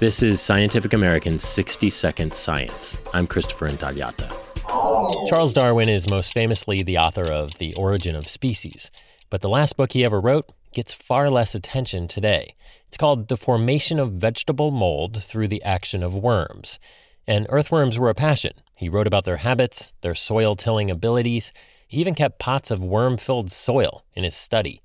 This is Scientific American's 60 Second Science. I'm Christopher Intagliata. Charles Darwin is most famously the author of The Origin of Species, but the last book he ever wrote gets far less attention today. It's called The Formation of Vegetable Mold Through the Action of Worms. And earthworms were a passion. He wrote about their habits, their soil tilling abilities. He even kept pots of worm filled soil in his study.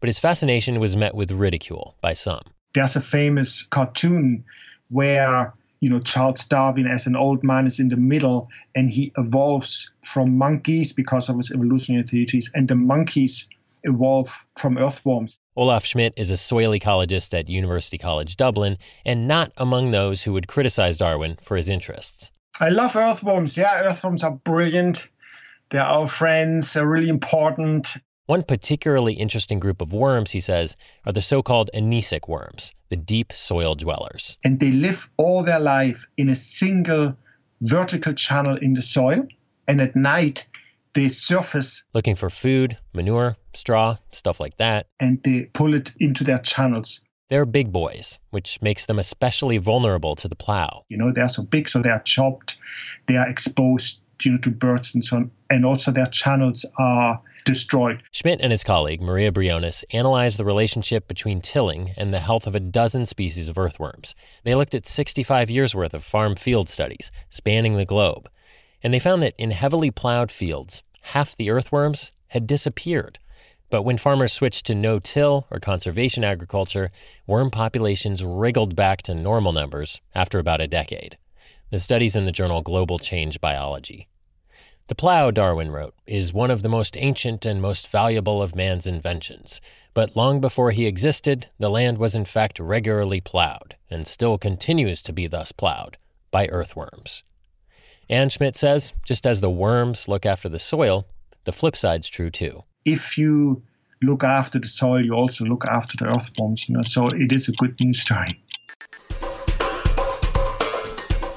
But his fascination was met with ridicule by some. There's a famous cartoon where you know Charles Darwin as an old man is in the middle and he evolves from monkeys because of his evolutionary theories and the monkeys evolve from earthworms. Olaf Schmidt is a soil ecologist at University College Dublin and not among those who would criticize Darwin for his interests. I love earthworms. Yeah, earthworms are brilliant. They're our friends. They're really important. One particularly interesting group of worms, he says, are the so called anecic worms, the deep soil dwellers. And they live all their life in a single vertical channel in the soil. And at night, they surface. Looking for food, manure, straw, stuff like that. And they pull it into their channels. They're big boys, which makes them especially vulnerable to the plow. You know, they're so big, so they are chopped, they are exposed know, to birds and so on. And also their channels are destroyed. Schmidt and his colleague, Maria Briones, analyzed the relationship between tilling and the health of a dozen species of earthworms. They looked at 65 years worth of farm field studies spanning the globe. And they found that in heavily plowed fields, half the earthworms had disappeared. But when farmers switched to no till or conservation agriculture, worm populations wriggled back to normal numbers after about a decade. The study's in the journal Global Change Biology. The plow, Darwin wrote, is one of the most ancient and most valuable of man's inventions. But long before he existed, the land was in fact regularly plowed, and still continues to be thus plowed, by earthworms. And Schmidt says, just as the worms look after the soil, the flip side's true too. If you look after the soil, you also look after the earthworms, you know, so it is a good news story.